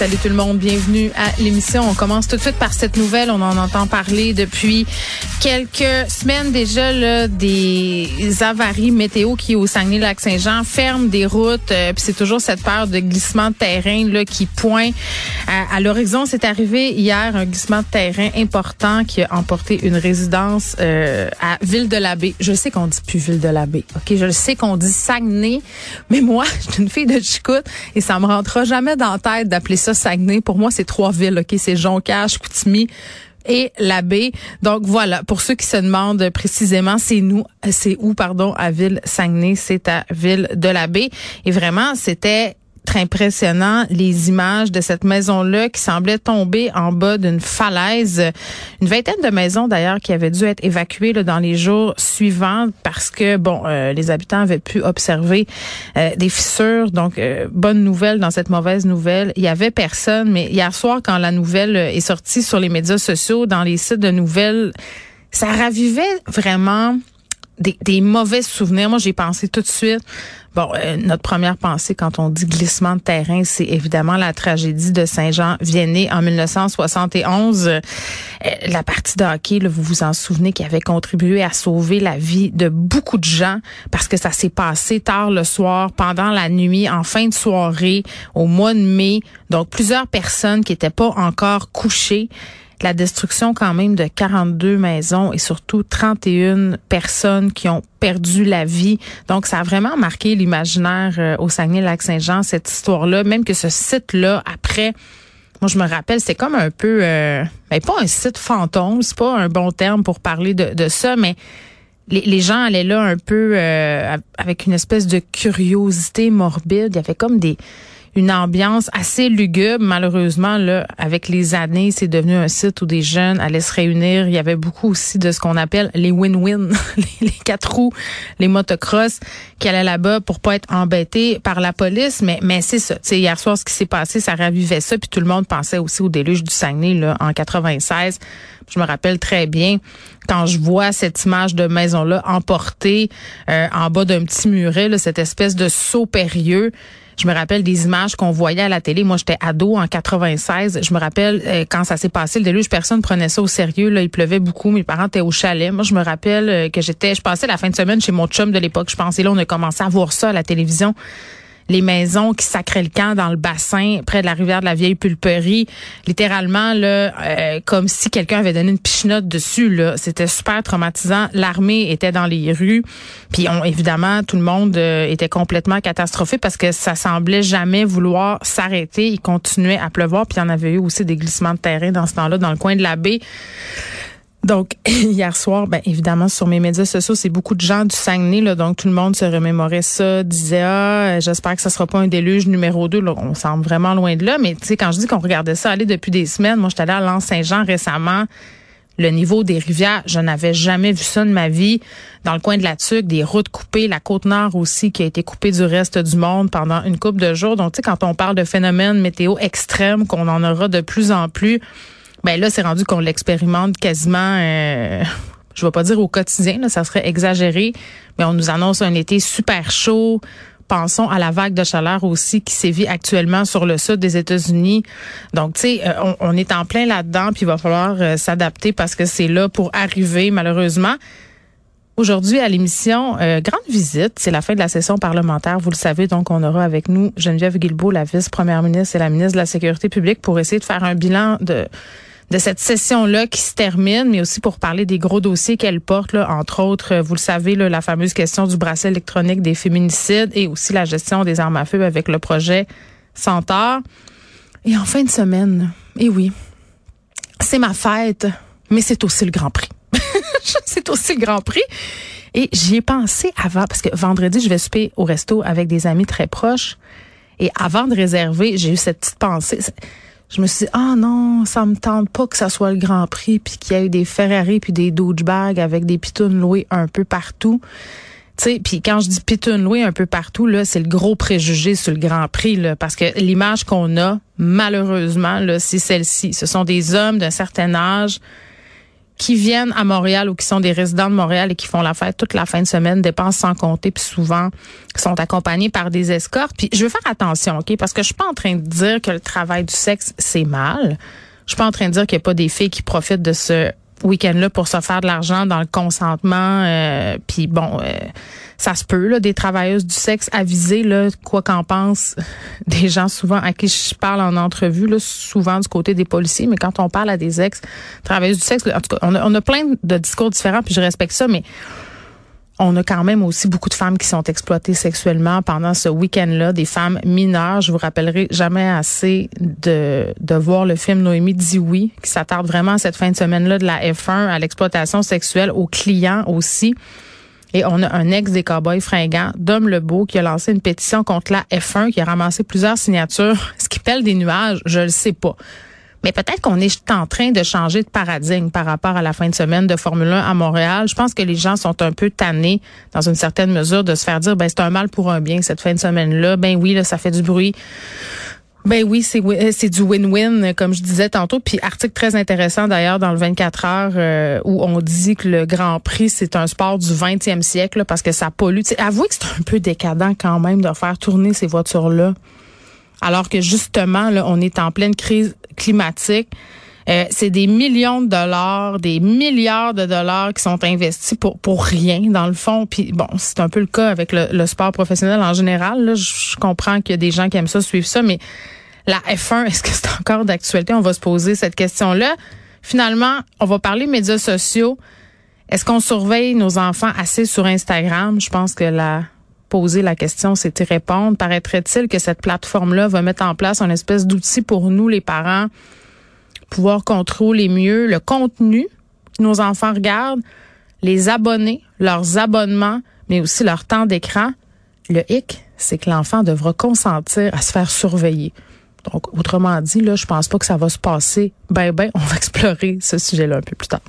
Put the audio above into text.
Salut tout le monde, bienvenue à l'émission. On commence tout de suite par cette nouvelle. On en entend parler depuis quelques semaines déjà là, des avaries météo qui au Saguenay-Lac-Saint-Jean ferment des routes. Euh, puis c'est toujours cette peur de glissement de terrain là qui pointe à, l'horizon. C'est arrivé hier un glissement de terrain important qui a emporté une résidence euh, à Ville-de-la-Baie. Je sais qu'on dit plus Ville-de-la-Baie. Ok, je sais qu'on dit Saguenay, mais moi, je suis une fille de Chicoute et ça me rentrera jamais dans la tête d'appeler ça Saguenay. Pour moi, c'est trois villes. Ok, c'est Jonquière, Chicoutimi et la baie. Donc voilà, pour ceux qui se demandent précisément, c'est nous, c'est où, pardon, à Ville-Saguenay, c'est à Ville-de-la-Baie. Et vraiment, c'était très impressionnant les images de cette maison-là qui semblait tomber en bas d'une falaise. Une vingtaine de maisons d'ailleurs qui avaient dû être évacuées là, dans les jours suivants parce que bon, euh, les habitants avaient pu observer euh, des fissures. Donc euh, bonne nouvelle dans cette mauvaise nouvelle, il y avait personne. Mais hier soir, quand la nouvelle est sortie sur les médias sociaux, dans les sites de nouvelles, ça ravivait vraiment des, mauvais souvenirs. Moi, j'ai pensé tout de suite Bon, euh, notre première pensée quand on dit glissement de terrain, c'est évidemment la tragédie de Saint-Jean-Viennet en 1971. Euh, la partie de hockey, vous vous en souvenez, qui avait contribué à sauver la vie de beaucoup de gens parce que ça s'est passé tard le soir, pendant la nuit, en fin de soirée, au mois de mai. Donc, plusieurs personnes qui n'étaient pas encore couchées la destruction quand même de 42 maisons et surtout 31 personnes qui ont perdu la vie. Donc, ça a vraiment marqué l'imaginaire euh, au Saguenay-Lac-Saint-Jean, cette histoire-là. Même que ce site-là, après, moi, je me rappelle, c'est comme un peu, euh, ben, pas un site fantôme, c'est pas un bon terme pour parler de, ça, mais les, les, gens allaient là un peu euh, avec une espèce de curiosité morbide. Il y avait comme des une ambiance assez lugubre. Malheureusement, là, avec les années, c'est devenu un site où des jeunes allaient se réunir. Il y avait beaucoup aussi de ce qu'on appelle les win-win, les quatre roues, les motocross qui allaient là-bas pour pas être embêtés par la police. Mais, mais c'est ça. sais, hier soir, ce qui s'est passé, ça ravivait ça. Puis tout le monde pensait aussi au déluge du Saguenay là, en 96. Je me rappelle très bien quand je vois cette image de maison-là emportée euh, en bas d'un petit muret, là, cette espèce de saut périlleux. Je me rappelle des images qu'on voyait à la télé. Moi, j'étais ado en 96. Je me rappelle euh, quand ça s'est passé, le déluge, personne prenait ça au sérieux. Là, il pleuvait beaucoup. Mes parents étaient au chalet. Moi, je me rappelle euh, que j'étais, je passais la fin de semaine chez mon chum de l'époque. Je pensais là, on a commencé à voir ça à la télévision les maisons qui sacraient le camp dans le bassin près de la rivière de la Vieille Pulperie, littéralement là, euh, comme si quelqu'un avait donné une pichenote dessus. Là, c'était super traumatisant. L'armée était dans les rues, puis on, évidemment tout le monde euh, était complètement catastrophé parce que ça semblait jamais vouloir s'arrêter. Il continuait à pleuvoir, puis il y en avait eu aussi des glissements de terrain dans ce temps-là dans le coin de la baie. Donc, hier soir, ben évidemment, sur mes médias sociaux, c'est beaucoup de gens du Saguenay, là, donc tout le monde se remémorait ça, disait Ah, j'espère que ça sera pas un déluge numéro 2. Là, on semble vraiment loin de là, mais tu sais, quand je dis qu'on regardait ça aller depuis des semaines, moi j'étais allée à l'Anse-Saint-Jean récemment. Le niveau des rivières, je n'avais jamais vu ça de ma vie. Dans le coin de la Tuque, des routes coupées, la côte nord aussi qui a été coupée du reste du monde pendant une couple de jours. Donc, tu sais, quand on parle de phénomènes météo extrêmes, qu'on en aura de plus en plus, ben là, c'est rendu qu'on l'expérimente quasiment, euh, je vais pas dire au quotidien, là, ça serait exagéré, mais on nous annonce un été super chaud. Pensons à la vague de chaleur aussi qui sévit actuellement sur le sud des États-Unis. Donc, tu sais, euh, on, est en plein là-dedans, puis il va falloir euh, s'adapter parce que c'est là pour arriver, malheureusement. Aujourd'hui, à l'émission, grande visite. C'est la fin de la session parlementaire. Vous le savez, donc on aura avec nous Geneviève Guilbeault, la vice-première ministre et la ministre de la Sécurité publique, pour essayer de faire un bilan de de cette session-là qui se termine, mais aussi pour parler des gros dossiers qu'elle porte, là, entre autres, vous le savez, la fameuse question du bracelet électronique des féminicides et aussi la gestion des armes à feu avec le projet Centaure. Et en fin de semaine, et oui, c'est ma fête, mais c'est aussi le Grand Prix. c'est aussi le Grand Prix. Et j'y ai pensé avant, parce que vendredi, je vais souper au resto avec des amis très proches. Et avant de réserver, j'ai eu cette petite pensée je me suis dit, ah non, ça me tente pas que ça soit le Grand Prix, puis qu'il y ait des Ferrari puis des Dodge bags avec des pitounes louées un peu partout. puis quand je dis pitoune loué un peu partout, là, c'est le gros préjugé sur le Grand Prix, là, parce que l'image qu'on a, malheureusement, là, c'est celle-ci. Ce sont des hommes d'un certain âge qui viennent à Montréal ou qui sont des résidents de Montréal et qui font la fête toute la fin de semaine, dépensent sans compter, puis souvent sont accompagnés par des escortes. Puis je veux faire attention, OK? Parce que je suis pas en train de dire que le travail du sexe, c'est mal. Je suis pas en train de dire qu'il n'y a pas des filles qui profitent de ce week-end-là pour se faire de l'argent dans le consentement. Euh, puis bon, euh, ça se peut, là, des travailleuses du sexe avisées, là, quoi qu'en pensent des gens souvent à qui je parle en entrevue, là, souvent du côté des policiers, mais quand on parle à des ex travailleuses du sexe, en tout cas, on a, on a plein de discours différents, puis je respecte ça, mais on a quand même aussi beaucoup de femmes qui sont exploitées sexuellement pendant ce week-end-là, des femmes mineures. Je vous rappellerai jamais assez de, de voir le film Noémie dit oui, qui s'attarde vraiment à cette fin de semaine-là de la F1, à l'exploitation sexuelle, aux clients aussi. Et on a un ex des cowboys fringants, Dom Lebeau, qui a lancé une pétition contre la F1, qui a ramassé plusieurs signatures. Ce qui pèle des nuages, je le sais pas. Mais peut-être qu'on est en train de changer de paradigme par rapport à la fin de semaine de Formule 1 à Montréal. Je pense que les gens sont un peu tannés, dans une certaine mesure, de se faire dire, ben c'est un mal pour un bien cette fin de semaine-là. Ben oui, là, ça fait du bruit. Ben oui, c'est c'est du win-win, comme je disais tantôt. Puis article très intéressant d'ailleurs dans le 24 heures euh, où on dit que le Grand Prix c'est un sport du 20e siècle parce que ça pollue. avouez que c'est un peu décadent quand même de faire tourner ces voitures là alors que justement, là, on est en pleine crise climatique. Euh, c'est des millions de dollars, des milliards de dollars qui sont investis pour pour rien dans le fond. Puis bon, c'est un peu le cas avec le, sport professionnel en général. Je, comprends qu'il y a des gens qui aiment ça, suivre ça, mais la F1, est-ce que c'est encore d'actualité? On va se poser cette question-là. Finalement, on va parler médias sociaux. Est-ce qu'on surveille nos enfants assez sur Instagram? Je pense que la poser la question, c'est y répondre. Paraîtrait-il que cette plateforme-là va mettre en place une espèce d'outil pour nous, les parents, pouvoir contrôler mieux le contenu que nos enfants regardent, les abonnés, leurs abonnements, mais aussi leur temps d'écran? Le hic, c'est que l'enfant devra consentir à se faire surveiller. Donc, autrement dit, là, je pense pas que ça va se passer. Ben, ben, on va explorer ce sujet-là un peu plus tard.